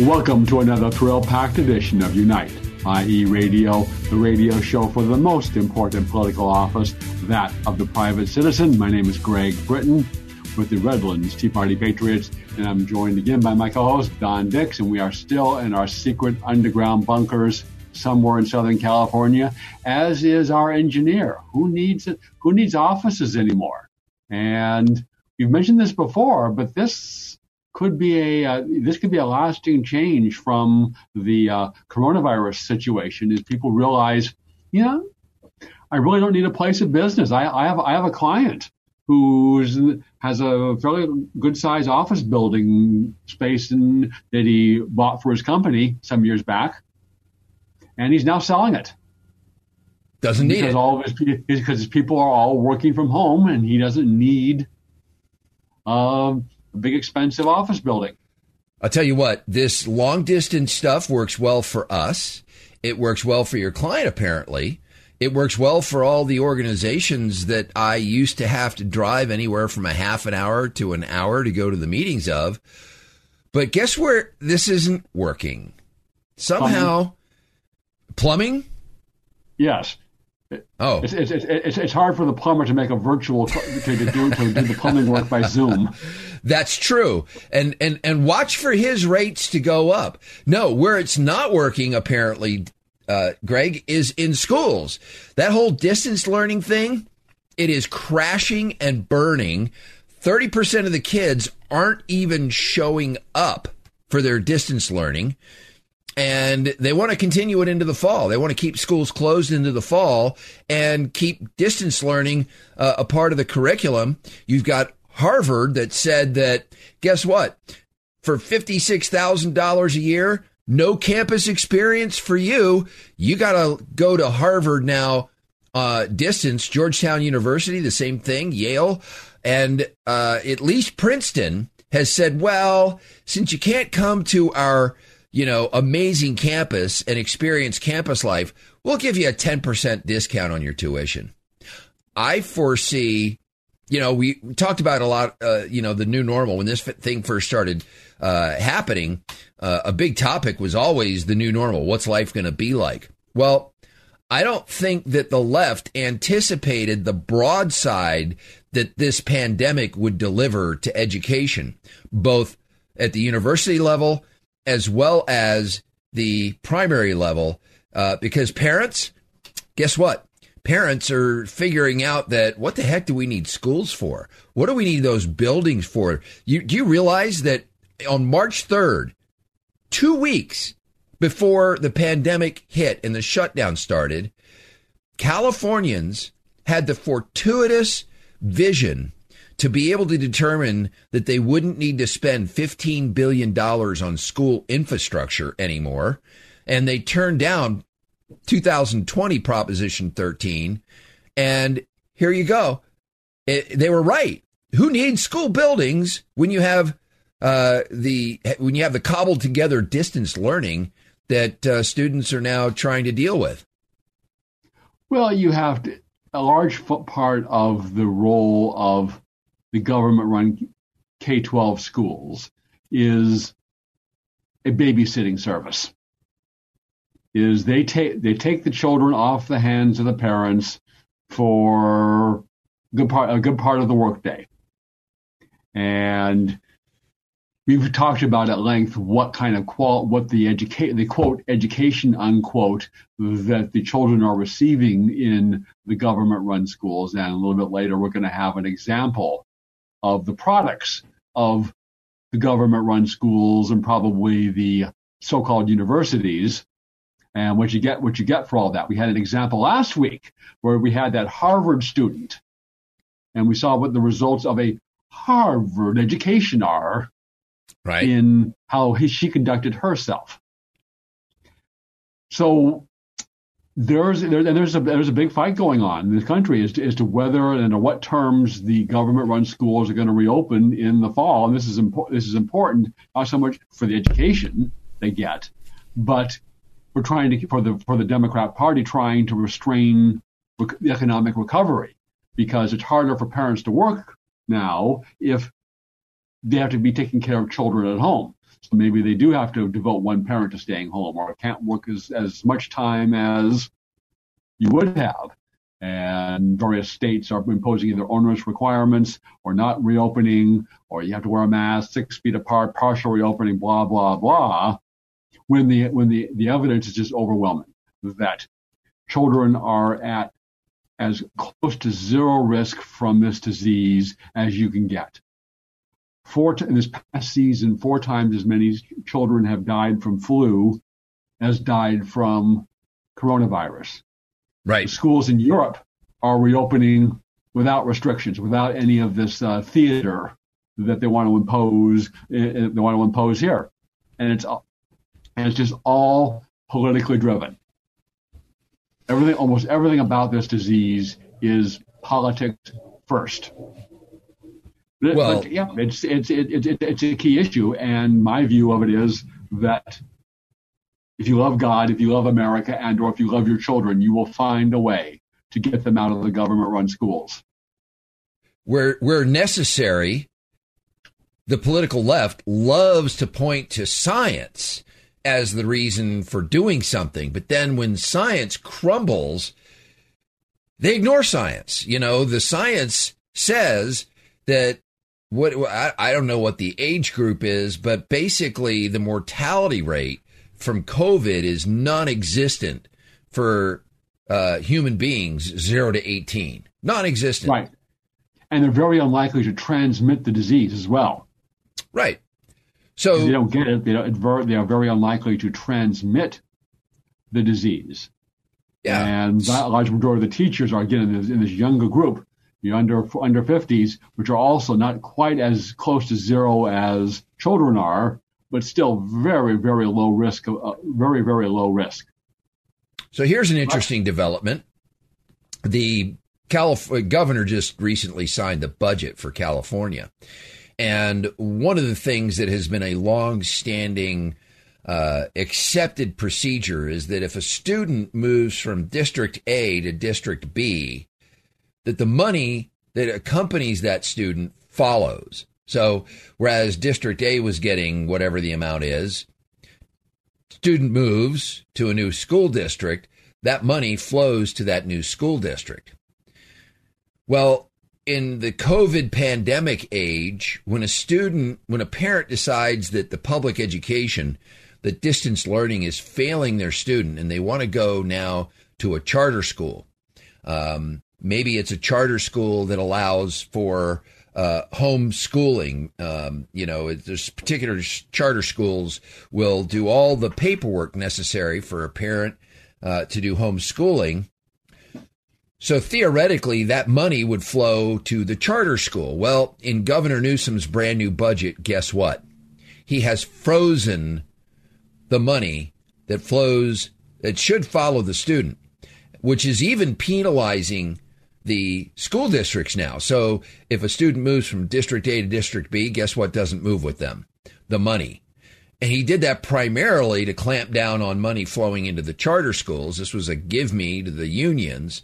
Welcome to another thrill packed edition of Unite, i.e., radio, the radio show for the most important political office, that of the private citizen. My name is Greg Britton with the Redlands Tea Party Patriots, and I'm joined again by my co host, Don Dix, and we are still in our secret underground bunkers somewhere in Southern California, as is our engineer. Who needs it? Who needs offices anymore? And we've mentioned this before, but this could be a uh, this could be a lasting change from the uh, coronavirus situation is people realize, you know, I really don't need a place of business. I, I have I have a client who has a fairly good sized office building space in, that he bought for his company some years back, and he's now selling it. Doesn't need because it. all of his because his people are all working from home, and he doesn't need um, a big expensive office building. I'll tell you what, this long distance stuff works well for us. It works well for your client, apparently. It works well for all the organizations that I used to have to drive anywhere from a half an hour to an hour to go to the meetings of. But guess where this isn't working? Somehow, plumbing? Yes. Oh, It's, it's, it's, it's hard for the plumber to make a virtual to, do, to do the plumbing work by Zoom. That's true. And and and watch for his rates to go up. No, where it's not working apparently uh, Greg is in schools. That whole distance learning thing, it is crashing and burning. 30% of the kids aren't even showing up for their distance learning and they want to continue it into the fall. They want to keep schools closed into the fall and keep distance learning uh, a part of the curriculum. You've got Harvard that said that, guess what? For $56,000 a year, no campus experience for you. You got to go to Harvard now, uh, distance, Georgetown University, the same thing, Yale, and uh, at least Princeton has said, well, since you can't come to our you know, amazing campus and experience campus life, we'll give you a 10% discount on your tuition. I foresee, you know, we talked about a lot, uh, you know, the new normal when this thing first started uh, happening. Uh, a big topic was always the new normal. What's life going to be like? Well, I don't think that the left anticipated the broadside that this pandemic would deliver to education, both at the university level as well as the primary level, uh, because parents, guess what? Parents are figuring out that what the heck do we need schools for? What do we need those buildings for? You, do you realize that on March 3rd, two weeks before the pandemic hit and the shutdown started, Californians had the fortuitous vision to be able to determine that they wouldn't need to spend $15 billion on school infrastructure anymore. And they turned down 2020 Proposition 13. And here you go. It, they were right. Who needs school buildings when you have uh, the when you have the cobbled together distance learning that uh, students are now trying to deal with? Well, you have to, a large part of the role of the government run K 12 schools is a babysitting service. Is they take they take the children off the hands of the parents for good part a good part of the workday. And we've talked about at length what kind of qual what the educate the quote education unquote that the children are receiving in the government run schools and a little bit later we're going to have an example of the products of the government run schools and probably the so-called universities and what you get what you get for all that we had an example last week where we had that harvard student and we saw what the results of a Harvard education are right. in how he, she conducted herself. So there's there, there's a there's a big fight going on in this country as to, as to whether and under what terms the government-run schools are going to reopen in the fall. And this is important. This is important not so much for the education they get, but we're trying to keep for the for the Democrat Party trying to restrain rec- the economic recovery because it's harder for parents to work now if they have to be taking care of children at home. So maybe they do have to devote one parent to staying home or can't work as, as much time as you would have. And various states are imposing either onerous requirements or not reopening, or you have to wear a mask six feet apart, partial reopening, blah, blah, blah. When the, when the, the evidence is just overwhelming that children are at as close to zero risk from this disease as you can get four in this past season, four times as many children have died from flu as died from coronavirus. Right. Schools in Europe are reopening without restrictions, without any of this uh, theater that they want to impose. Eh, eh, they want to impose here, and it's and it's just all politically driven. Everything, almost everything about this disease is politics first. Well, but yeah, it's it's it's it's a key issue, and my view of it is that if you love God, if you love America, and or if you love your children, you will find a way to get them out of the government-run schools. Where where necessary, the political left loves to point to science as the reason for doing something, but then when science crumbles, they ignore science. You know, the science says that what I, I don't know what the age group is, but basically the mortality rate from COVID is non-existent for uh, human beings zero to eighteen, non-existent. Right, and they're very unlikely to transmit the disease as well. Right. So they don't get it. They, don't, they are very unlikely to transmit the disease. Yeah. And that large majority of the teachers are again in this, in this younger group the under under 50s, which are also not quite as close to zero as children are, but still very very low risk, uh, very very low risk. So here's an interesting right. development. The California governor just recently signed the budget for California, and one of the things that has been a long-standing uh, accepted procedure is that if a student moves from District A to District B, that the money that accompanies that student follows. So, whereas District A was getting whatever the amount is, student moves to a new school district, that money flows to that new school district. Well, in the COVID pandemic age, when a student, when a parent decides that the public education, that distance learning is failing their student and they want to go now to a charter school, um, Maybe it's a charter school that allows for uh, homeschooling. Um, you know, there's particular charter schools will do all the paperwork necessary for a parent uh, to do homeschooling. So theoretically, that money would flow to the charter school. Well, in Governor Newsom's brand new budget, guess what? He has frozen the money that flows that should follow the student, which is even penalizing the school districts now. So if a student moves from District A to District B, guess what doesn't move with them? The money. And he did that primarily to clamp down on money flowing into the charter schools. This was a give me to the unions.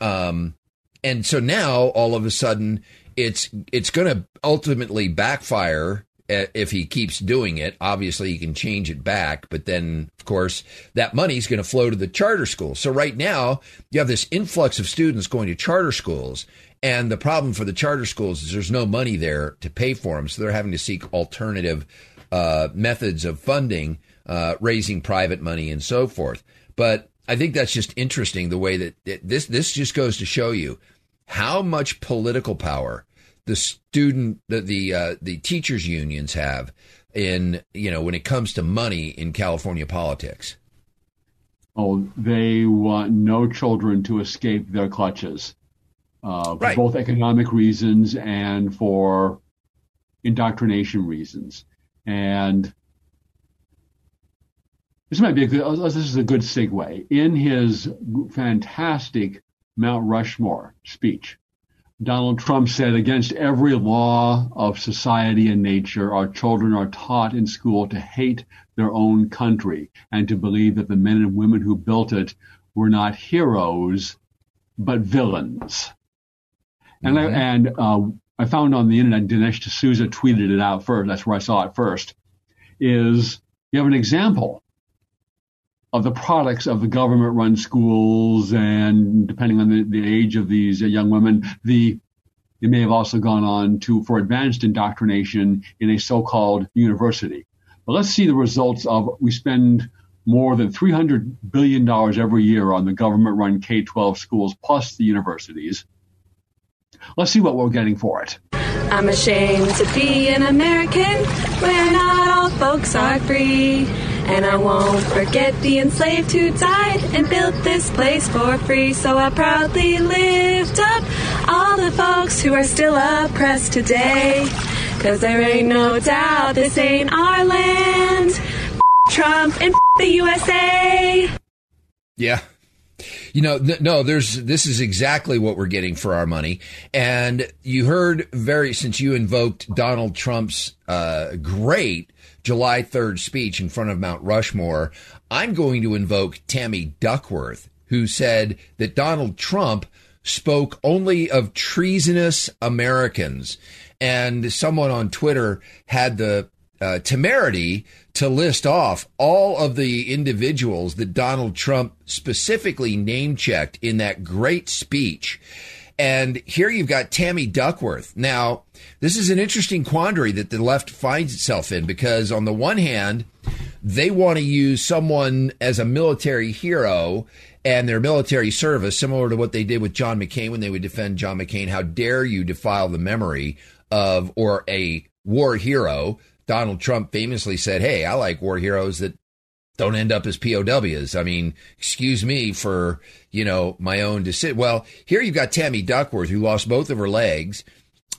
Um, and so now all of a sudden it's it's going to ultimately backfire if he keeps doing it. Obviously, he can change it back, but then, of course, that money is going to flow to the charter schools. So right now, you have this influx of students going to charter schools. And the problem for the charter schools is there's no money there to pay for them. So they're having to seek alternative uh, methods of funding, uh, raising private money and so forth. But I think that's just interesting the way that this, this just goes to show you how much political power the student the the uh, the teachers unions have in you know when it comes to money in California politics? Oh, they want no children to escape their clutches. uh, Right. for both economic reasons and for indoctrination reasons. And this might be a good. oh, This is a good segue. In his fantastic Mount Rushmore speech, Donald Trump said, "Against every law of society and nature, our children are taught in school to hate their own country and to believe that the men and women who built it were not heroes, but villains." And I, and uh, I found on the internet, Dinesh D'Souza tweeted it out first. That's where I saw it first. Is you have an example of the products of the government-run schools, and depending on the, the age of these young women, the they may have also gone on to for advanced indoctrination in a so-called university. But let's see the results of we spend more than 300 billion dollars every year on the government-run K-12 schools plus the universities. Let's see what we're getting for it. I'm ashamed to be an American where not all folks are free. And I won't forget the enslaved who died and built this place for free. So I proudly lift up all the folks who are still oppressed today. Cause there ain't no doubt this ain't our land. Trump and the USA. Yeah. You know, th- no, there's, this is exactly what we're getting for our money. And you heard very, since you invoked Donald Trump's, uh, great July 3rd speech in front of Mount Rushmore, I'm going to invoke Tammy Duckworth, who said that Donald Trump spoke only of treasonous Americans. And someone on Twitter had the uh, temerity to list off all of the individuals that Donald Trump specifically name checked in that great speech. And here you've got Tammy Duckworth. Now, this is an interesting quandary that the left finds itself in because, on the one hand, they want to use someone as a military hero and their military service, similar to what they did with John McCain when they would defend John McCain. How dare you defile the memory of or a war hero? Donald Trump famously said, Hey, I like war heroes that don't end up as POWs. I mean, excuse me for, you know, my own decision. Well, here you've got Tammy Duckworth, who lost both of her legs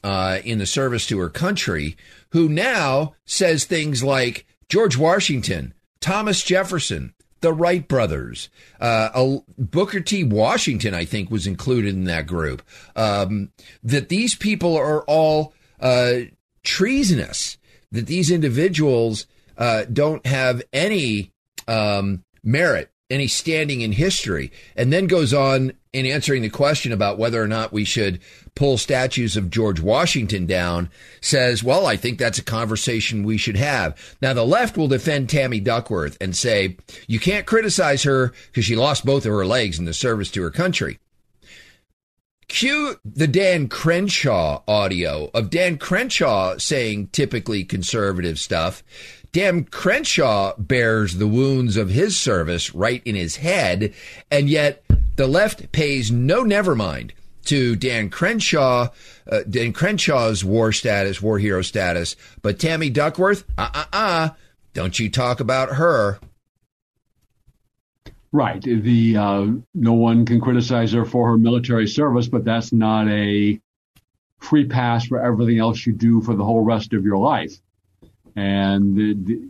uh, in the service to her country, who now says things like George Washington, Thomas Jefferson, the Wright brothers, uh, Booker T. Washington, I think, was included in that group. Um, that these people are all uh, treasonous. That these individuals uh, don't have any um, merit, any standing in history, and then goes on in answering the question about whether or not we should pull statues of George Washington down, says, well, I think that's a conversation we should have. Now, the left will defend Tammy Duckworth and say, you can't criticize her because she lost both of her legs in the service to her country. Cue the Dan Crenshaw audio of Dan Crenshaw saying typically conservative stuff. Dan Crenshaw bears the wounds of his service right in his head, and yet the left pays no never mind to Dan Crenshaw, uh, Dan Crenshaw's war status, war hero status, but Tammy Duckworth, uh uh uh, don't you talk about her. Right. The uh, no one can criticize her for her military service, but that's not a free pass for everything else you do for the whole rest of your life. And the, the,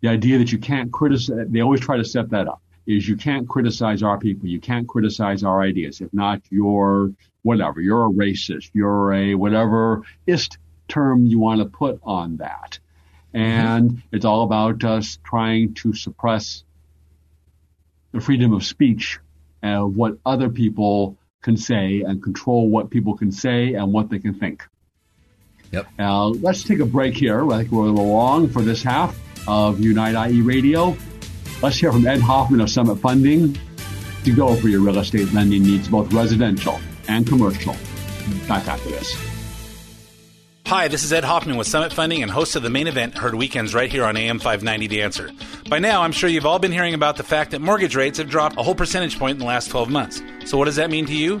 the idea that you can't criticize, they always try to set that up, is you can't criticize our people. You can't criticize our ideas. If not, you're whatever. You're a racist. You're a whatever ist term you want to put on that. And mm-hmm. it's all about us trying to suppress the freedom of speech and what other people can say and control what people can say and what they can think. Yep. Now, let's take a break here. I think we're a little long for this half of Unite IE Radio. Let's hear from Ed Hoffman of Summit Funding to go for your real estate lending needs, both residential and commercial. Back after this. Hi, this is Ed Hoffman with Summit Funding and host of the main event heard weekends right here on AM 590 The Answer. By now, I'm sure you've all been hearing about the fact that mortgage rates have dropped a whole percentage point in the last 12 months. So, what does that mean to you?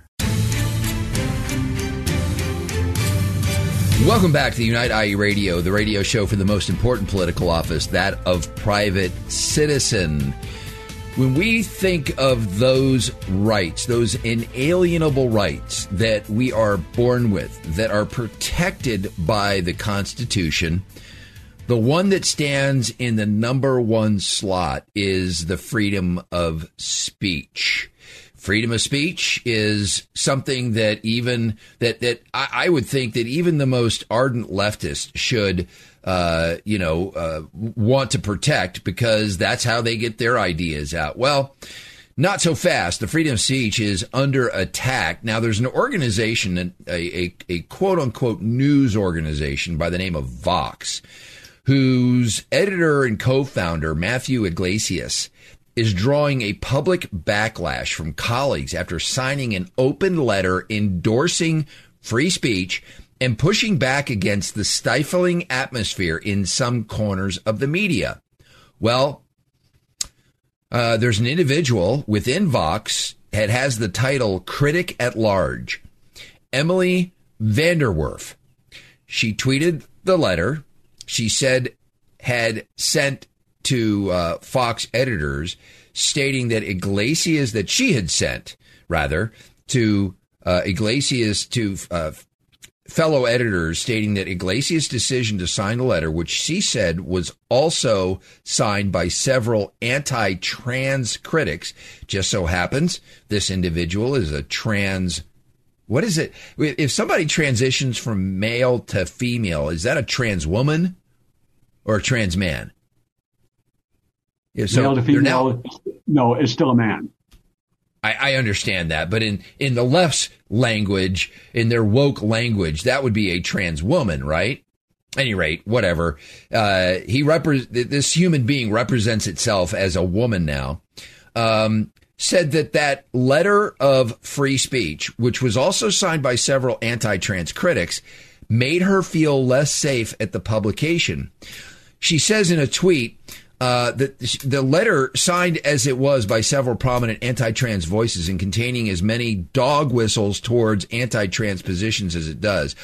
Welcome back to the Unite IE Radio, the radio show for the most important political office, that of private citizen. When we think of those rights, those inalienable rights that we are born with, that are protected by the Constitution, the one that stands in the number one slot is the freedom of speech freedom of speech is something that even that that I, I would think that even the most ardent leftist should uh, you know uh, want to protect because that's how they get their ideas out. Well. Not so fast. The freedom of speech is under attack. Now, there's an organization, a, a, a quote unquote news organization by the name of Vox, whose editor and co founder, Matthew Yglesias, is drawing a public backlash from colleagues after signing an open letter endorsing free speech and pushing back against the stifling atmosphere in some corners of the media. Well, uh, there's an individual within Vox that has the title Critic at Large, Emily VanDerWerff. She tweeted the letter. She said had sent to uh, Vox editors stating that Yglesias, that she had sent, rather, to uh, Yglesias, to uh, fellow editors, stating that Yglesias' decision to sign the letter, which she said was also signed by several anti trans critics, just so happens this individual is a trans. What is it? If somebody transitions from male to female, is that a trans woman or a trans man? Yeah, so Male to female, now, no, it's still a man. I, I, understand that, but in in the left's language, in their woke language, that would be a trans woman, right? Any rate, whatever. Uh, he repre- this human being represents itself as a woman now. Um, said that that letter of free speech, which was also signed by several anti-trans critics, made her feel less safe at the publication. She says in a tweet, uh, the, the letter, signed as it was by several prominent anti trans voices and containing as many dog whistles towards anti trans positions as it does,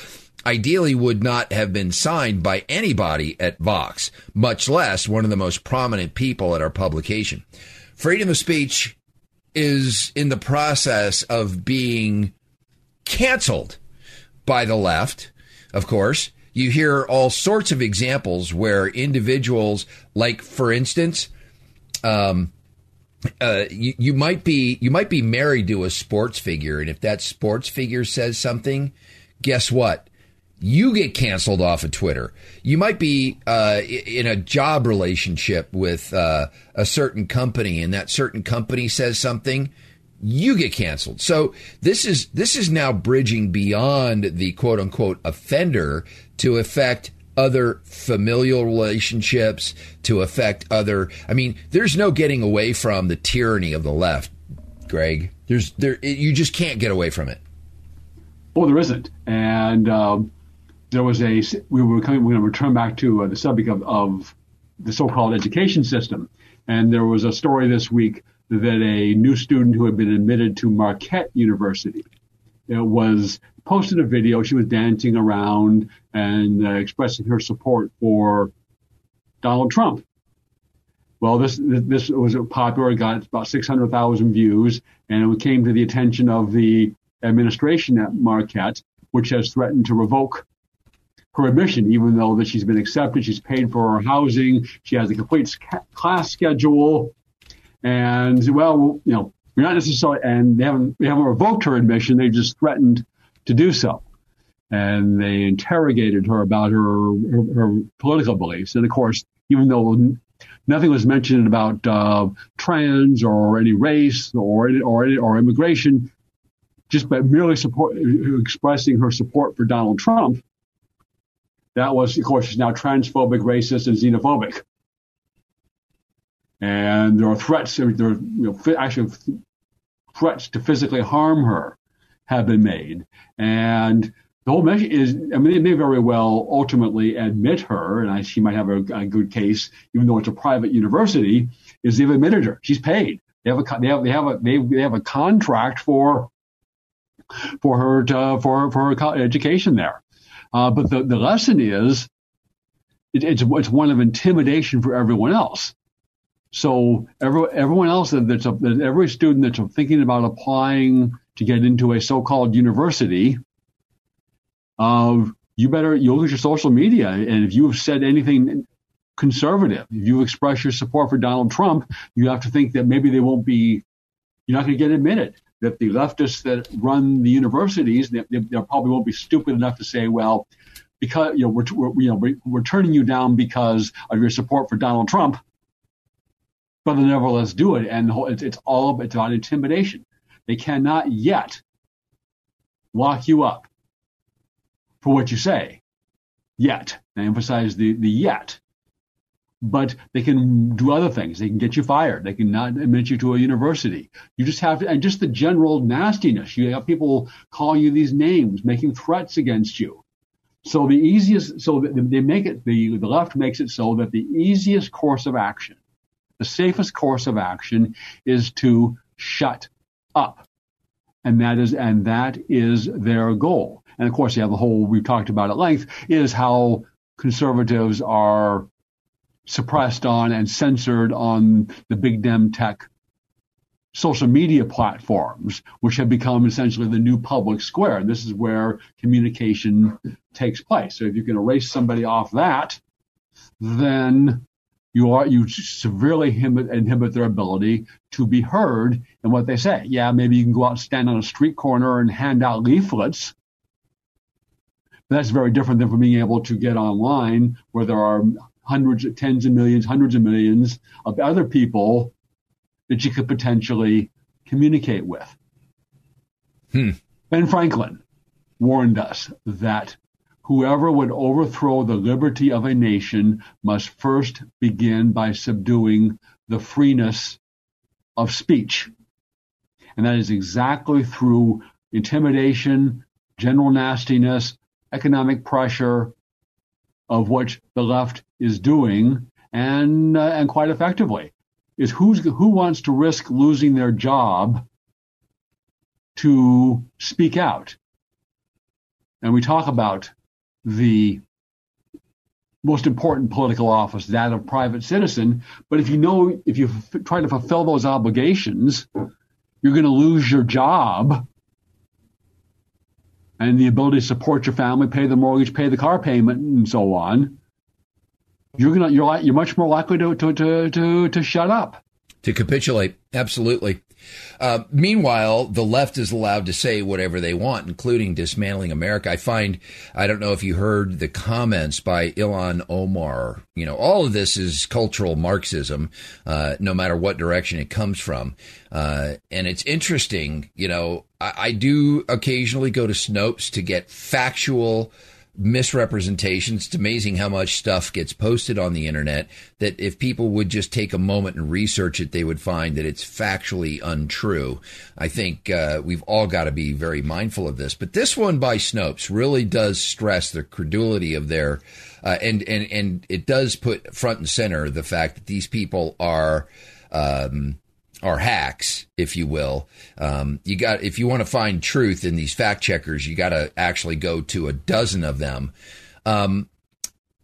ideally would not have been signed by anybody at Vox, much less one of the most prominent people at our publication. Freedom of speech is in the process of being canceled by the left, of course you hear all sorts of examples where individuals, like for instance, um, uh, you, you might be you might be married to a sports figure, and if that sports figure says something, guess what? You get canceled off of Twitter. You might be uh, in a job relationship with uh, a certain company, and that certain company says something you get canceled. So this is this is now bridging beyond the quote unquote offender to affect other familial relationships, to affect other. I mean, there's no getting away from the tyranny of the left, Greg. There's there you just can't get away from it. Well, there isn't, and um, there was a we were coming. We're going to return back to uh, the subject of, of the so-called education system, and there was a story this week that a new student who had been admitted to Marquette University it was posted a video. She was dancing around and uh, expressing her support for Donald Trump. Well, this this was popular. It got about 600,000 views, and it came to the attention of the administration at Marquette, which has threatened to revoke her admission, even though that she's been accepted, she's paid for her housing, she has a complete class schedule, and well, you know, we're not necessarily, and they haven't they haven't revoked her admission, they just threatened to do so, and they interrogated her about her her, her political beliefs, and of course, even though nothing was mentioned about uh, trans or any race or or or immigration, just by merely support expressing her support for Donald Trump that was, of course, she's now transphobic, racist, and xenophobic. And there are threats, there are you know, actually threats to physically harm her have been made. And the whole measure is, I mean, they may very well ultimately admit her, and I, she might have a, a, good case, even though it's a private university, is they've admitted her. She's paid. They have a, they have, they have a, they, they have a contract for, for her to, for, for her education there. Uh, but the, the lesson is it, it's, it's one of intimidation for everyone else. So every, everyone else that's a, every student that's thinking about applying to get into a so-called university, you better you look at your social media, and if you have said anything conservative, if you express your support for Donald Trump, you have to think that maybe they won't be, you're not going to get admitted. That the leftists that run the universities, they, they, they, probably won't be stupid enough to say, well, because you know we're, we're you know we're, we're, turning you down because of your support for Donald Trump, but they nevertheless do it, and it's, it's all it's about intimidation. They cannot yet lock you up for what you say, yet. I emphasize the the yet but they can do other things. They can get you fired. They can not admit you to a university. You just have to, and just the general nastiness. You have people calling you these names, making threats against you. So the easiest, so they make it, the, the left makes it so that the easiest course of action, the safest course of action is to shut up. And that is, and that is their goal. And of course, you have the whole, we've talked about at length, is how conservatives are suppressed on and censored on the big dem tech social media platforms, which have become essentially the new public square. This is where communication takes place. So if you can erase somebody off that, then you are you severely inhibit, inhibit their ability to be heard in what they say. Yeah, maybe you can go out and stand on a street corner and hand out leaflets. But that's very different than from being able to get online where there are hundreds, tens of millions, hundreds of millions of other people that you could potentially communicate with. Hmm. Ben Franklin warned us that whoever would overthrow the liberty of a nation must first begin by subduing the freeness of speech. And that is exactly through intimidation, general nastiness, economic pressure, of what the left is doing, and uh, and quite effectively, is who's who wants to risk losing their job to speak out. And we talk about the most important political office, that of private citizen. But if you know, if you f- try to fulfill those obligations, you're going to lose your job and the ability to support your family, pay the mortgage, pay the car payment, and so on, you're gonna you're you're much more likely to to to to, to shut up, to capitulate. Absolutely. Uh, meanwhile, the left is allowed to say whatever they want, including dismantling America. I find, I don't know if you heard the comments by Ilhan Omar. You know, all of this is cultural Marxism, uh, no matter what direction it comes from. Uh, and it's interesting, you know, I, I do occasionally go to Snopes to get factual misrepresentations. It's amazing how much stuff gets posted on the internet that if people would just take a moment and research it, they would find that it's factually untrue. I think uh, we've all got to be very mindful of this. But this one by Snopes really does stress the credulity of their, uh, and, and, and it does put front and center the fact that these people are, um, are hacks, if you will. Um, you got if you want to find truth in these fact checkers, you got to actually go to a dozen of them. Um,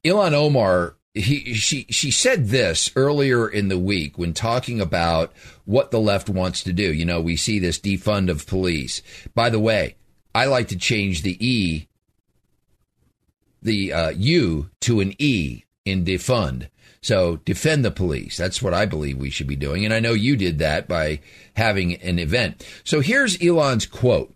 Ilhan Omar, he she she said this earlier in the week when talking about what the left wants to do. You know, we see this defund of police. By the way, I like to change the e the uh, U to an E in defund. So defend the police. That's what I believe we should be doing. And I know you did that by having an event. So here's Ilhan's quote.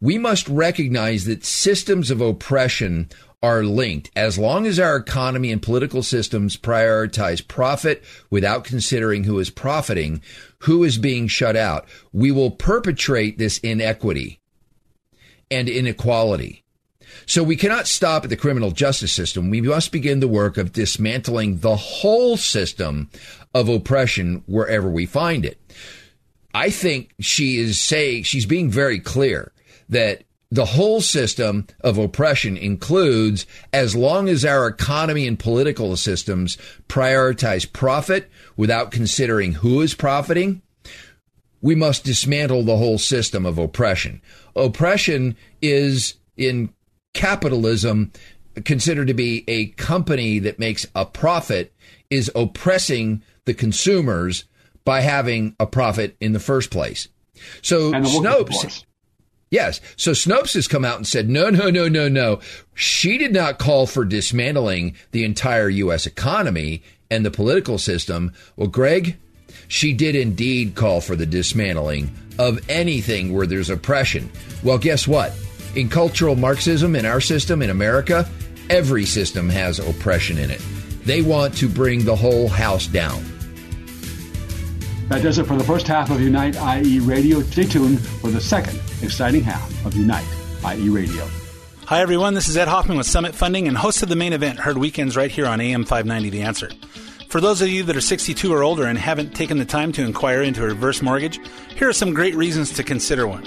We must recognize that systems of oppression are linked. As long as our economy and political systems prioritize profit without considering who is profiting, who is being shut out, we will perpetrate this inequity and inequality. So we cannot stop at the criminal justice system. We must begin the work of dismantling the whole system of oppression wherever we find it. I think she is saying, she's being very clear that the whole system of oppression includes as long as our economy and political systems prioritize profit without considering who is profiting, we must dismantle the whole system of oppression. Oppression is in capitalism considered to be a company that makes a profit is oppressing the consumers by having a profit in the first place. So Snopes Yes. So Snopes has come out and said, no, no, no, no, no. She did not call for dismantling the entire U.S. economy and the political system. Well, Greg, she did indeed call for the dismantling of anything where there's oppression. Well, guess what? In cultural Marxism, in our system, in America, every system has oppression in it. They want to bring the whole house down. That does it for the first half of Unite IE Radio. Stay tuned for the second exciting half of Unite IE Radio. Hi, everyone. This is Ed Hoffman with Summit Funding and host of the main event, heard weekends right here on AM 590 The Answer. For those of you that are 62 or older and haven't taken the time to inquire into a reverse mortgage, here are some great reasons to consider one.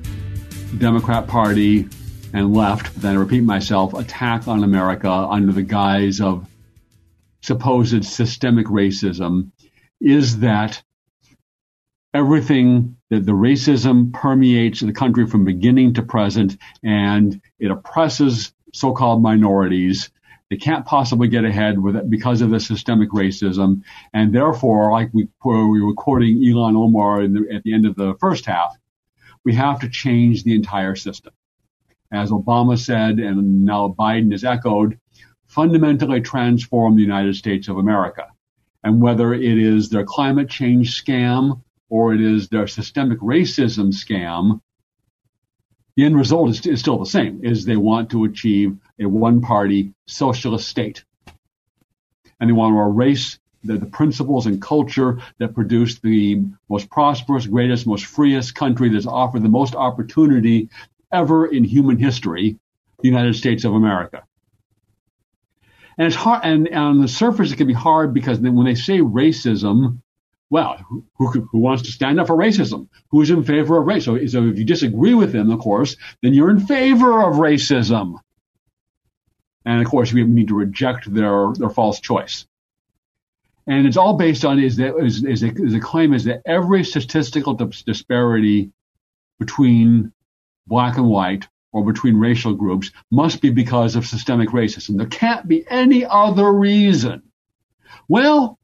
Democrat Party and left, then I repeat myself, attack on America under the guise of supposed systemic racism is that everything that the racism permeates the country from beginning to present and it oppresses so-called minorities. They can't possibly get ahead with it because of the systemic racism. And therefore, like we, we were quoting Ilhan Omar the, at the end of the first half, we have to change the entire system. As Obama said, and now Biden has echoed, fundamentally transform the United States of America. And whether it is their climate change scam or it is their systemic racism scam, the end result is, is still the same, is they want to achieve a one-party socialist state. And they want to erase the, the, principles and culture that produced the most prosperous, greatest, most freest country that's offered the most opportunity ever in human history, the United States of America. And it's hard, and, and on the surface, it can be hard because when they say racism, well, who, who, who, wants to stand up for racism? Who's in favor of race? So, so if you disagree with them, of course, then you're in favor of racism. And of course, we need to reject their, their false choice. And it's all based on is that is, is, a, is a claim is that every statistical disparity between black and white or between racial groups must be because of systemic racism. There can't be any other reason. Well,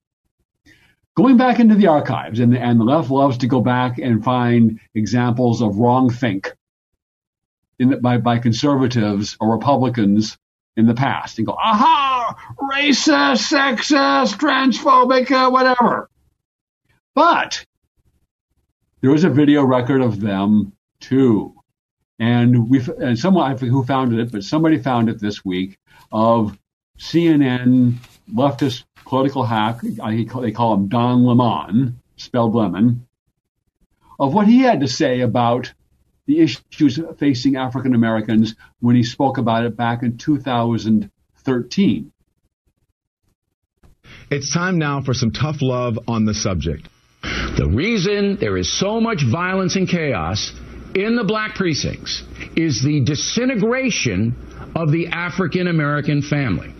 going back into the archives, and the, and the left loves to go back and find examples of wrong think the, by, by conservatives or Republicans in the past and go, aha, racist, sexist, transphobic, uh, whatever. But there was a video record of them too. And we and someone I forget who found it, but somebody found it this week of CNN leftist political hack. they call him Don Lemon, spelled lemon, of what he had to say about the issues facing African Americans when he spoke about it back in 2013. It's time now for some tough love on the subject. The reason there is so much violence and chaos in the black precincts is the disintegration of the African American family.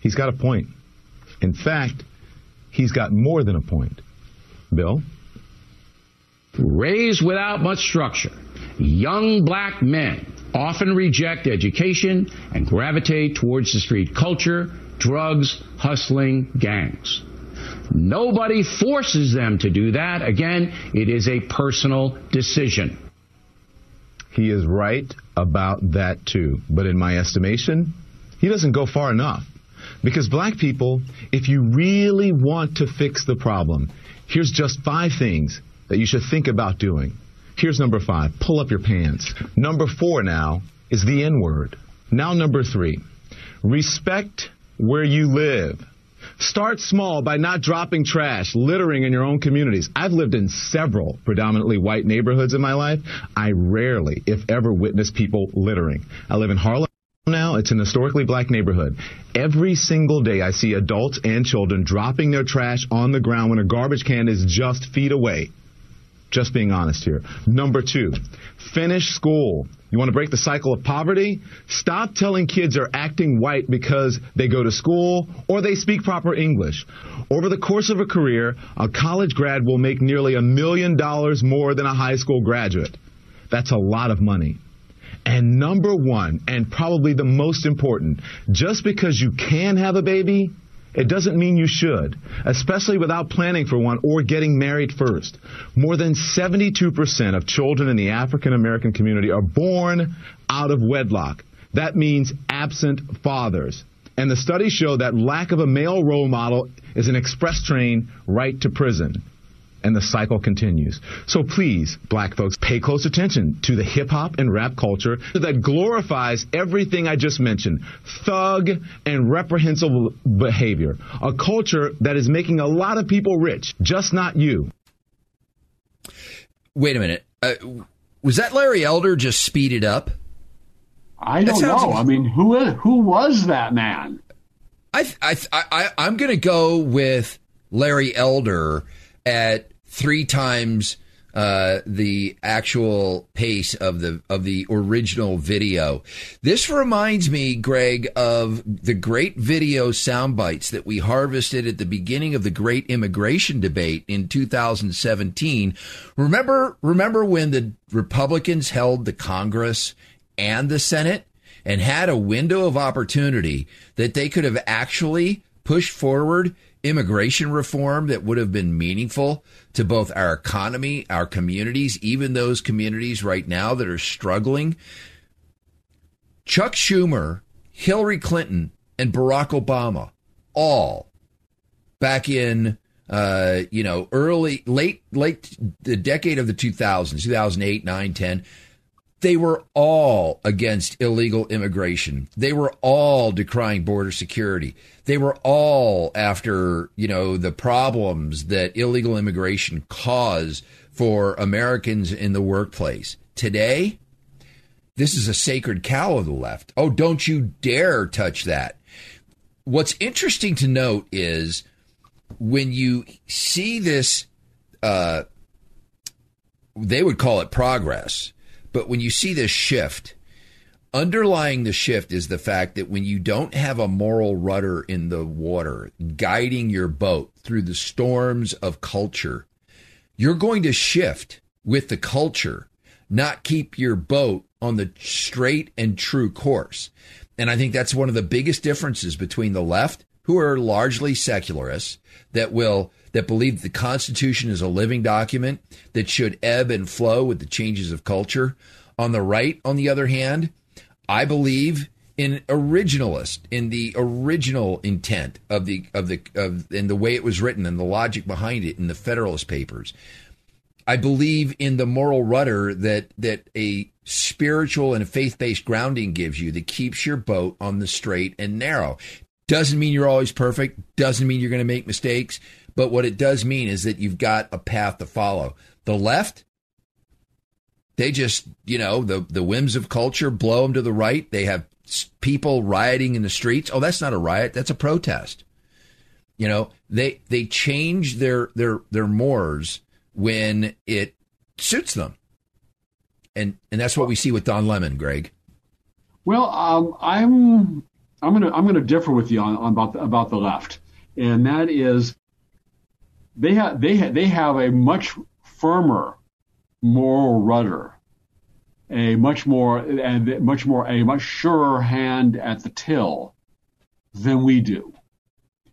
He's got a point. In fact, he's got more than a point. Bill? Raised without much structure, young black men often reject education and gravitate towards the street culture, drugs, hustling, gangs. Nobody forces them to do that. Again, it is a personal decision. He is right about that too. But in my estimation, he doesn't go far enough. Because black people, if you really want to fix the problem, here's just five things that you should think about doing. Here's number five pull up your pants. Number four now is the N word. Now, number three respect where you live. Start small by not dropping trash, littering in your own communities. I've lived in several predominantly white neighborhoods in my life. I rarely, if ever, witness people littering. I live in Harlem now. It's an historically black neighborhood. Every single day I see adults and children dropping their trash on the ground when a garbage can is just feet away. Just being honest here. Number two, finish school. You want to break the cycle of poverty? Stop telling kids are acting white because they go to school or they speak proper English. Over the course of a career, a college grad will make nearly a million dollars more than a high school graduate. That's a lot of money. And number one, and probably the most important, just because you can have a baby it doesn't mean you should, especially without planning for one or getting married first. More than 72% of children in the African American community are born out of wedlock. That means absent fathers. And the studies show that lack of a male role model is an express train right to prison and the cycle continues. So please, black folks, pay close attention to the hip hop and rap culture that glorifies everything I just mentioned thug and reprehensible behavior. A culture that is making a lot of people rich, just not you. Wait a minute. Uh, was that Larry Elder just speeded up? I don't know. Like, I mean, who who was that man? I I, I I'm going to go with Larry Elder at three times uh, the actual pace of the of the original video. This reminds me, Greg, of the great video sound bites that we harvested at the beginning of the great immigration debate in 2017. Remember, remember when the Republicans held the Congress and the Senate and had a window of opportunity that they could have actually pushed forward immigration reform that would have been meaningful to both our economy, our communities, even those communities right now that are struggling. Chuck Schumer, Hillary Clinton, and Barack Obama, all back in uh, you know early, late, late the decade of the 2000s, 2008, 9, 10 they were all against illegal immigration. They were all decrying border security. They were all after, you know, the problems that illegal immigration cause for Americans in the workplace. Today, this is a sacred cow of the left. Oh, don't you dare touch that. What's interesting to note is when you see this, uh, they would call it progress but when you see this shift, underlying the shift is the fact that when you don't have a moral rudder in the water guiding your boat through the storms of culture, you're going to shift with the culture, not keep your boat on the straight and true course. And I think that's one of the biggest differences between the left, who are largely secularists, that will that believe the Constitution is a living document that should ebb and flow with the changes of culture. On the right, on the other hand, I believe in originalist, in the original intent of the of the of in the way it was written and the logic behind it in the Federalist Papers. I believe in the moral rudder that that a spiritual and faith based grounding gives you that keeps your boat on the straight and narrow. Doesn't mean you're always perfect. Doesn't mean you're going to make mistakes. But what it does mean is that you've got a path to follow. The left, they just, you know, the, the whims of culture blow them to the right. They have people rioting in the streets. Oh, that's not a riot. That's a protest. You know, they, they change their, their, their mores when it suits them. And, and that's what we see with Don Lemon, Greg. Well, um, I'm I'm gonna I'm gonna differ with you on, on about the, about the left, and that is they have they ha- they have a much firmer moral rudder, a much more and much more a much surer hand at the till than we do.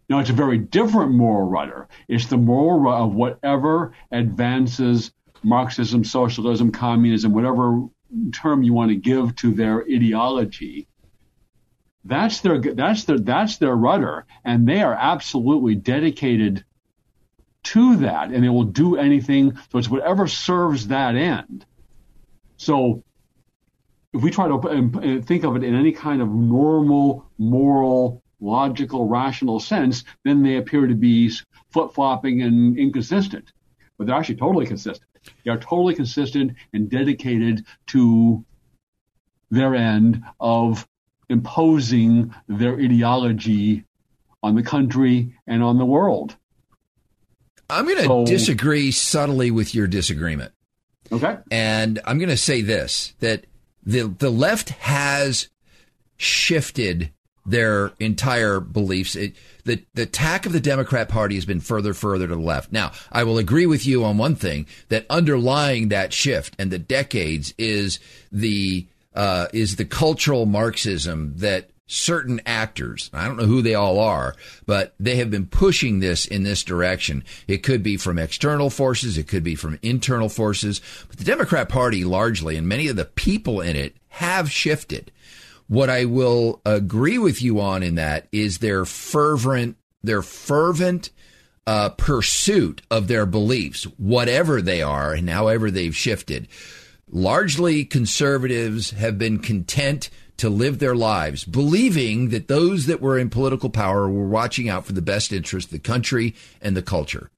Now it's a very different moral rudder. It's the moral rudder of whatever advances Marxism, socialism, communism, whatever term you want to give to their ideology. That's their that's their that's their rudder, and they are absolutely dedicated to that and it will do anything. So it's whatever serves that end. So if we try to think of it in any kind of normal, moral, logical, rational sense, then they appear to be flip flopping and inconsistent. But they're actually totally consistent. They are totally consistent and dedicated to their end of imposing their ideology on the country and on the world. I'm going to so, disagree subtly with your disagreement. Okay. And I'm going to say this that the the left has shifted their entire beliefs. It, the the tack of the Democrat Party has been further further to the left. Now, I will agree with you on one thing that underlying that shift and the decades is the uh, is the cultural Marxism that certain actors. I don't know who they all are, but they have been pushing this in this direction. It could be from external forces, it could be from internal forces, but the Democrat Party largely and many of the people in it have shifted. What I will agree with you on in that is their fervent, their fervent uh, pursuit of their beliefs, whatever they are and however they've shifted. Largely conservatives have been content to live their lives, believing that those that were in political power were watching out for the best interest of the country and the culture.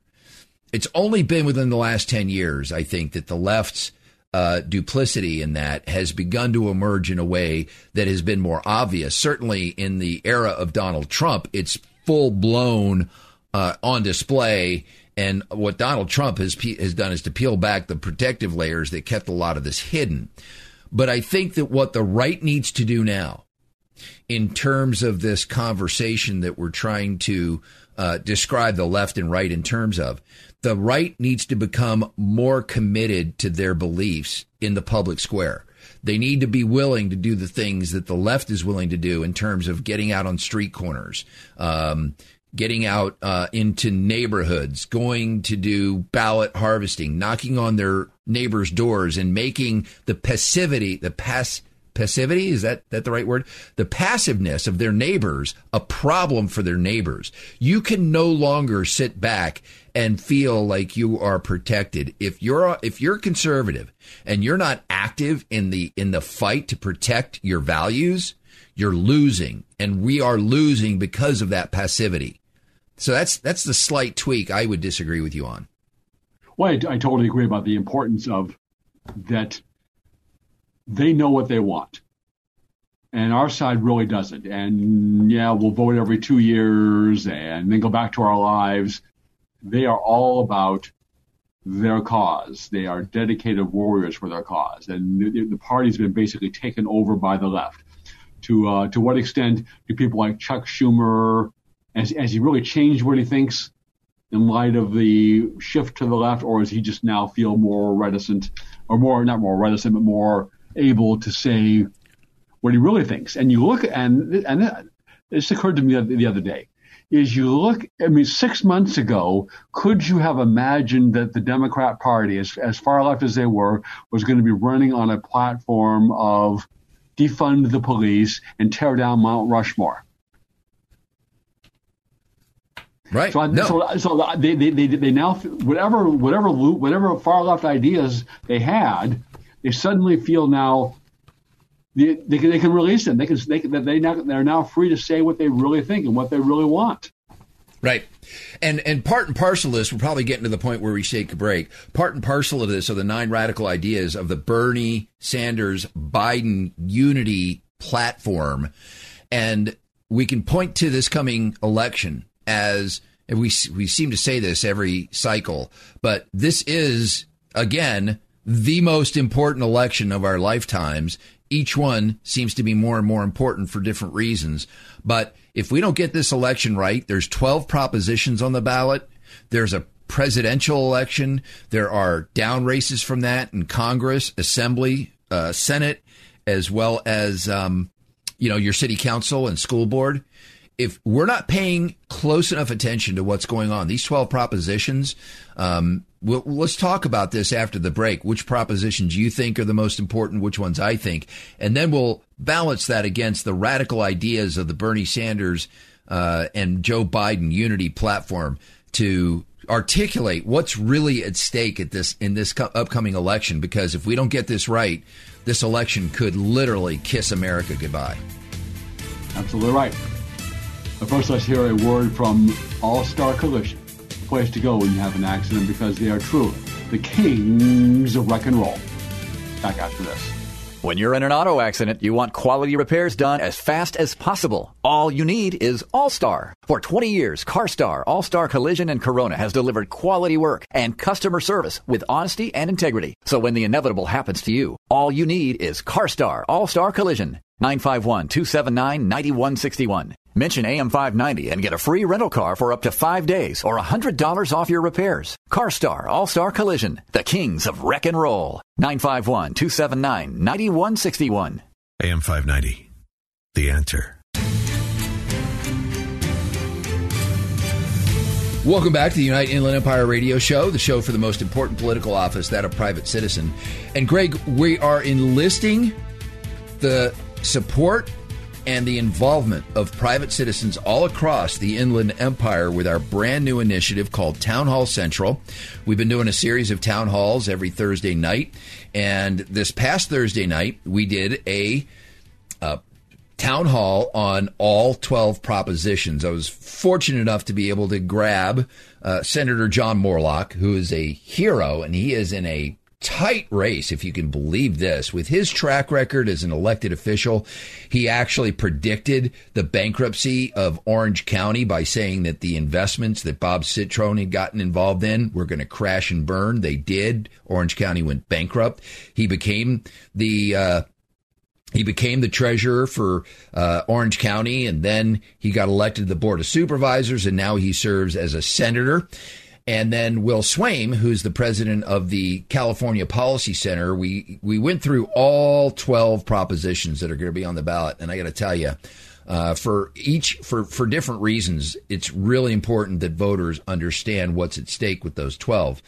It's only been within the last 10 years, I think, that the left's uh, duplicity in that has begun to emerge in a way that has been more obvious. Certainly in the era of Donald Trump, it's full blown uh, on display. And what Donald Trump has has done is to peel back the protective layers that kept a lot of this hidden. But I think that what the right needs to do now, in terms of this conversation that we're trying to uh, describe the left and right in terms of, the right needs to become more committed to their beliefs in the public square. They need to be willing to do the things that the left is willing to do in terms of getting out on street corners, um, getting out uh, into neighborhoods, going to do ballot harvesting, knocking on their neighbors' doors, and making the passivity, the pass passivity is that that the right word? The passiveness of their neighbors a problem for their neighbors. You can no longer sit back and feel like you are protected. If you're if you're conservative and you're not active in the in the fight to protect your values you're losing. And we are losing because of that passivity so that's that's the slight tweak I would disagree with you on. Well, I, I totally agree about the importance of that. They know what they want, and our side really doesn't. And yeah, we'll vote every two years and then go back to our lives. They are all about their cause. They are dedicated warriors for their cause, and the, the party's been basically taken over by the left. To uh, to what extent do people like Chuck Schumer has, has he really changed what he thinks in light of the shift to the left, or does he just now feel more reticent or more, not more reticent, but more able to say what he really thinks. And you look, and and this occurred to me the other day, is you look. I mean, six months ago, could you have imagined that the Democrat Party, as as far left as they were, was going to be running on a platform of defund the police and tear down Mount Rushmore? Right. So, no. so, so they, they, they, they now whatever whatever whatever far left ideas they had, they suddenly feel now they, they, can, they can release them. They can they they now they're now free to say what they really think and what they really want. Right. And and part and parcel of this, we're probably getting to the point where we shake a break. Part and parcel of this are the nine radical ideas of the Bernie Sanders Biden unity platform. And we can point to this coming election as and we we seem to say this every cycle, but this is again the most important election of our lifetimes. Each one seems to be more and more important for different reasons. But if we don't get this election right, there's 12 propositions on the ballot. There's a presidential election. There are down races from that in Congress, Assembly, uh, Senate, as well as um, you know your city council and school board if we're not paying close enough attention to what's going on, these 12 propositions, um, we'll, let's talk about this after the break. Which propositions you think are the most important, which ones I think, and then we'll balance that against the radical ideas of the Bernie Sanders uh, and Joe Biden unity platform to articulate what's really at stake at this in this co- upcoming election. Because if we don't get this right, this election could literally kiss America goodbye. Absolutely right. But first, let's hear a word from All Star Collision, place to go when you have an accident because they are truly the kings of wreck and roll. Back after this. When you're in an auto accident, you want quality repairs done as fast as possible. All you need is All Star. For 20 years, CarStar, All Star Collision, and Corona has delivered quality work and customer service with honesty and integrity. So when the inevitable happens to you, all you need is CarStar, All Star Collision. 951 279 9161. Mention AM590 and get a free rental car for up to five days or $100 off your repairs. CarStar All Star Collision, the kings of wreck and roll. 951 279 9161. AM590, the answer. Welcome back to the United Inland Empire Radio Show, the show for the most important political office, that of private citizen. And Greg, we are enlisting the support and the involvement of private citizens all across the Inland Empire with our brand new initiative called Town Hall Central. We've been doing a series of town halls every Thursday night, and this past Thursday night we did a, a town hall on all 12 propositions. I was fortunate enough to be able to grab uh, Senator John Moorlach, who is a hero, and he is in a tight race, if you can believe this. With his track record as an elected official, he actually predicted the bankruptcy of Orange County by saying that the investments that Bob Citron had gotten involved in were going to crash and burn. They did. Orange County went bankrupt. He became the uh, he became the treasurer for uh, Orange County, and then he got elected to the Board of Supervisors, and now he serves as a senator. And then Will Swaim, who's the president of the California Policy Center, we we went through all twelve propositions that are going to be on the ballot, and I got to tell you. Uh, for each for for different reasons, it's really important that voters understand what's at stake with those twelve.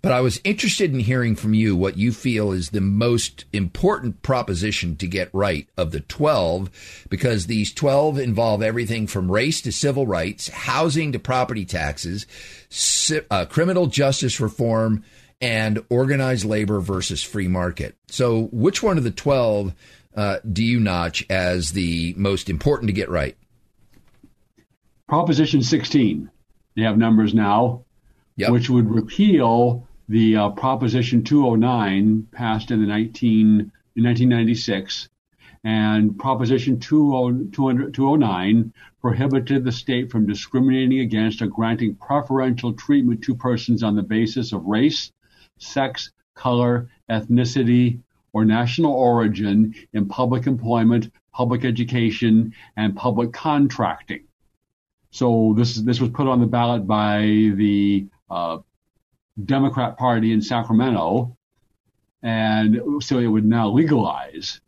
But I was interested in hearing from you what you feel is the most important proposition to get right of the 12, because these 12 involve everything from race to civil rights, housing to property taxes, uh, criminal justice reform, and organized labor versus free market. So, which one of the 12 uh, do you notch as the most important to get right? Proposition 16. They have numbers now, yep. which would repeal the uh, Proposition 209 passed in the 19 in 1996, and Proposition 20, 209 prohibited the state from discriminating against or granting preferential treatment to persons on the basis of race, sex, color, ethnicity, or national origin in public employment, public education, and public contracting. So this this was put on the ballot by the uh, Democrat Party in Sacramento, And so it would now legalize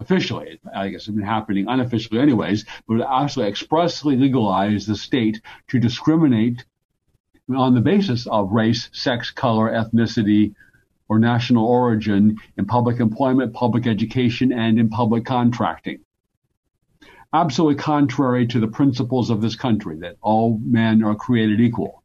officially, I guess it's been happening unofficially anyways, but it actually expressly legalize the state to discriminate on the basis of race, sex, color, ethnicity, or national origin in public employment, public education, and in public contracting. Absolutely contrary to the principles of this country that all men are created equal,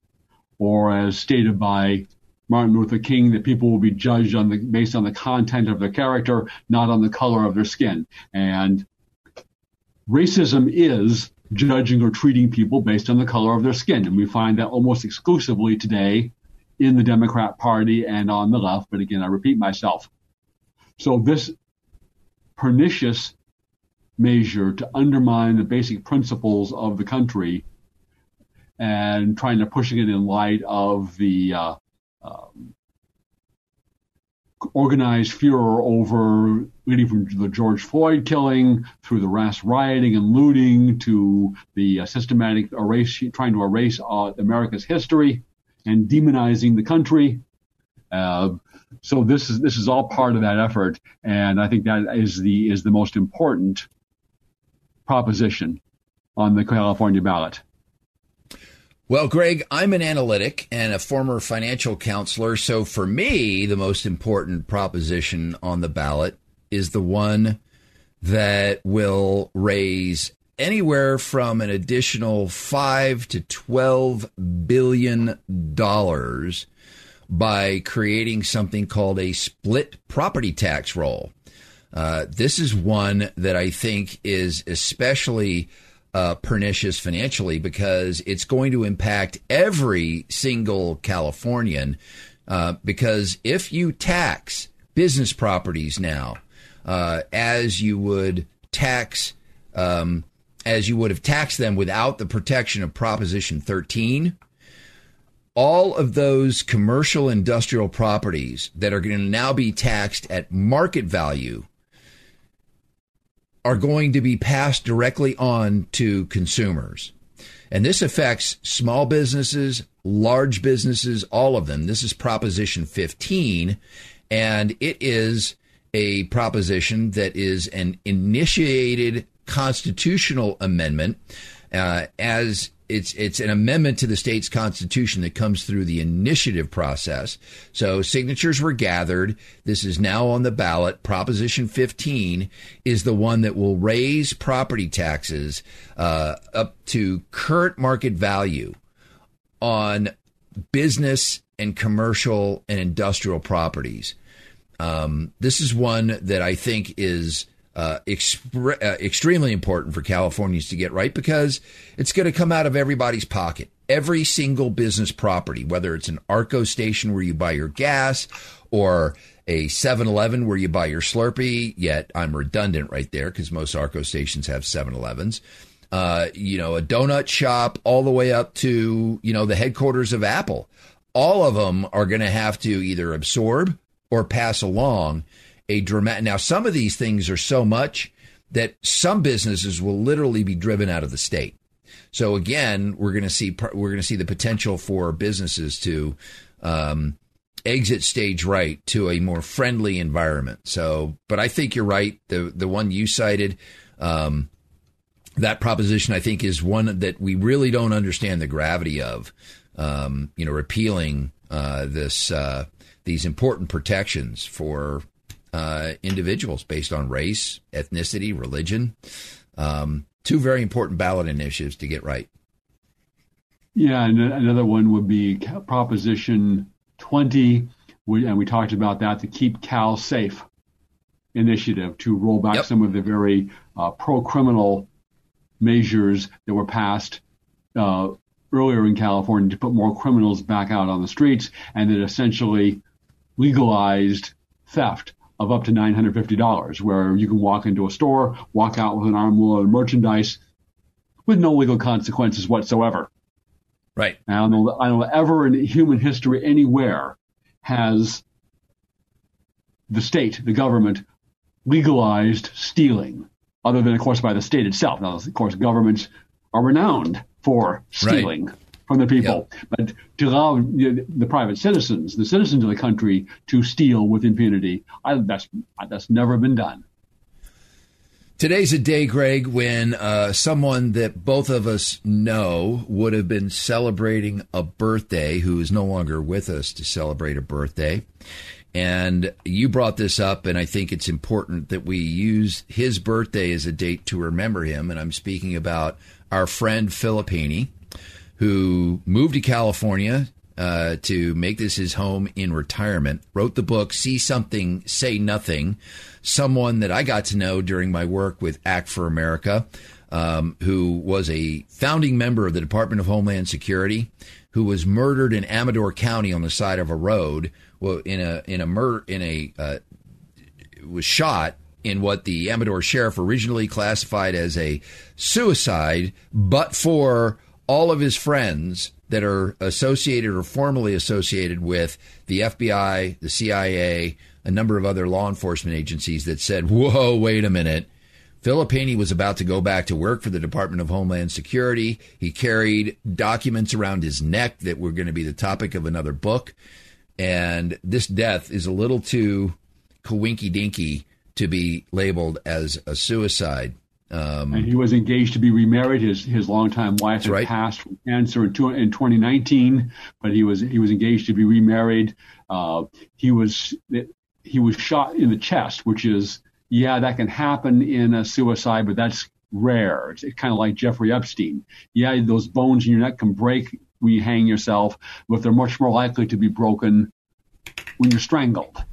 or as stated by Martin Luther King, that people will be judged on the based on the content of their character, not on the color of their skin. And racism is judging or treating people based on the color of their skin, and we find that almost exclusively today in the Democrat Party and on the left. But again, I repeat myself. So this pernicious measure to undermine the basic principles of the country and trying to pushing it in light of the uh, um, organized furor over leading from the George Floyd killing through the mass rioting and looting to the uh, systematic erase, trying to erase uh, America's history and demonizing the country. Uh, so this is this is all part of that effort, and I think that is the is the most important proposition on the California ballot. Well, Greg, I'm an analytic and a former financial counselor. So for me, the most important proposition on the ballot is the one that will raise anywhere from an additional five to twelve billion dollars by creating something called a split property tax roll. Uh, this is one that I think is especially uh, pernicious financially because it's going to impact every single Californian. Uh, because if you tax business properties now, uh, as you would tax, um, as you would have taxed them without the protection of Proposition 13, all of those commercial industrial properties that are going to now be taxed at market value are going to be passed directly on to consumers. And this affects small businesses, large businesses, all of them. This is Proposition 15, and it is a proposition that is an initiated constitutional amendment uh, as it's it's an amendment to the state's constitution that comes through the initiative process. So signatures were gathered. This is now on the ballot. Proposition 15 is the one that will raise property taxes uh, up to current market value on business and commercial and industrial properties. Um, this is one that I think is uh, expre- uh, extremely important for Californians to get right because it's going to come out of everybody's pocket. Every single business property, whether it's an Arco station where you buy your gas or a 7 Eleven where you buy your Slurpee, yet I'm redundant right there because most Arco stations have 7 Elevens. Uh, you know, a donut shop all the way up to, you know, the headquarters of Apple. All of them are going to have to either absorb or pass along a dramatic. Now, some of these things are so much that some businesses will literally be driven out of the state. So again, we're going to see we're going to see the potential for businesses to um, exit stage right to a more friendly environment. So, but I think you're right. The the one you cited, um, that proposition, I think, is one that we really don't understand the gravity of. Um, you know, repealing uh, this uh, these important protections for uh, individuals based on race, ethnicity, religion. Um, two very important ballot initiatives to get right. Yeah, and another one would be Proposition 20, and we talked about that, the Keep Cal Safe initiative to roll back yep. some of the very uh, pro-criminal measures that were passed uh, earlier in California to put more criminals back out on the streets, and that essentially legalized theft of up to $950, where you can walk into a store, walk out with an armload of merchandise with no legal consequences whatsoever. Right. I don't know, I don't know ever in human history anywhere has the state, the government, legalized stealing, other than, of course, by the state itself. Now, of course, governments are renowned for stealing. Right. From the people. But to allow the, the, private citizens, the citizens of the country, to steal with impunity, I, that's that's never been done. Today's a day, Greg, when uh, someone that both of us know would have been celebrating a birthday, who is no longer with us to celebrate a birthday. And you brought this up, and I think it's important that we use his birthday as a date to remember him. And I'm speaking about our friend Haney, who moved to California uh, to make this his home in retirement. Wrote the book "See Something, Say Nothing." Someone that I got to know during my work with Act for America, um, who was a founding member of the Department of Homeland Security, who was murdered in Amador County on the side of a road. Well, in a in a murder in a uh, was shot in what the Amador sheriff originally classified as a suicide, but for all of his friends that are associated or formally associated with the FBI, the CIA, a number of other law enforcement agencies that said, whoa, wait a minute. Haney was about to go back to work for the Department of Homeland Security. He carried documents around his neck that were going to be the topic of another book. And this death is a little too coinky dinky to be labeled as a suicide. Um, and he was engaged to be remarried. His his longtime wife had right. passed from cancer in, two, in 2019, but he was he was engaged to be remarried. Uh, he was he was shot in the chest, which is yeah that can happen in a suicide, but that's rare. It's kind of like Jeffrey Epstein. Yeah, those bones in your neck can break when you hang yourself, but they're much more likely to be broken when you're strangled.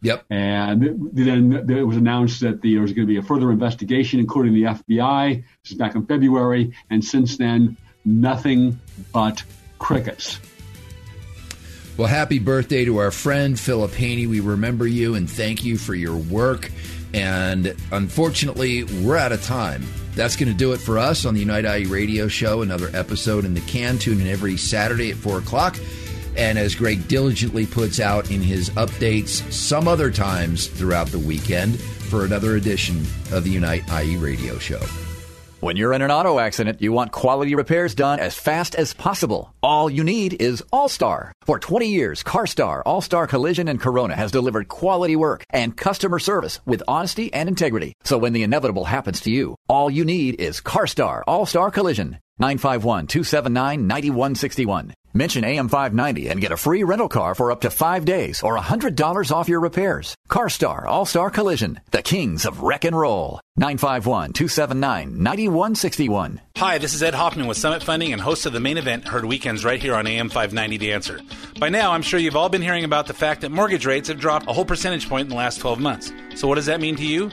Yep. And then it was announced that there was going to be a further investigation, including the FBI. This is back in February. And since then, nothing but crickets. Well, happy birthday to our friend Philip Haney. We remember you and thank you for your work. And unfortunately, we're out of time. That's going to do it for us on the Unite IE radio show. Another episode in the can. Tune in every Saturday at 4 o'clock and as Greg diligently puts out in his updates some other times throughout the weekend for another edition of the Unite IE radio show. When you're in an auto accident, you want quality repairs done as fast as possible. All you need is All-Star. For 20 years, CarStar, All-Star Collision, and Corona has delivered quality work and customer service with honesty and integrity. So when the inevitable happens to you, all you need is CarStar, All-Star Collision. 951-279-9161. Mention AM590 and get a free rental car for up to five days or $100 off your repairs. CarStar All-Star Collision, the kings of wreck and roll. 951-279-9161. Hi, this is Ed Hoffman with Summit Funding and host of the main event heard weekends right here on AM590 The Answer. By now, I'm sure you've all been hearing about the fact that mortgage rates have dropped a whole percentage point in the last 12 months. So what does that mean to you?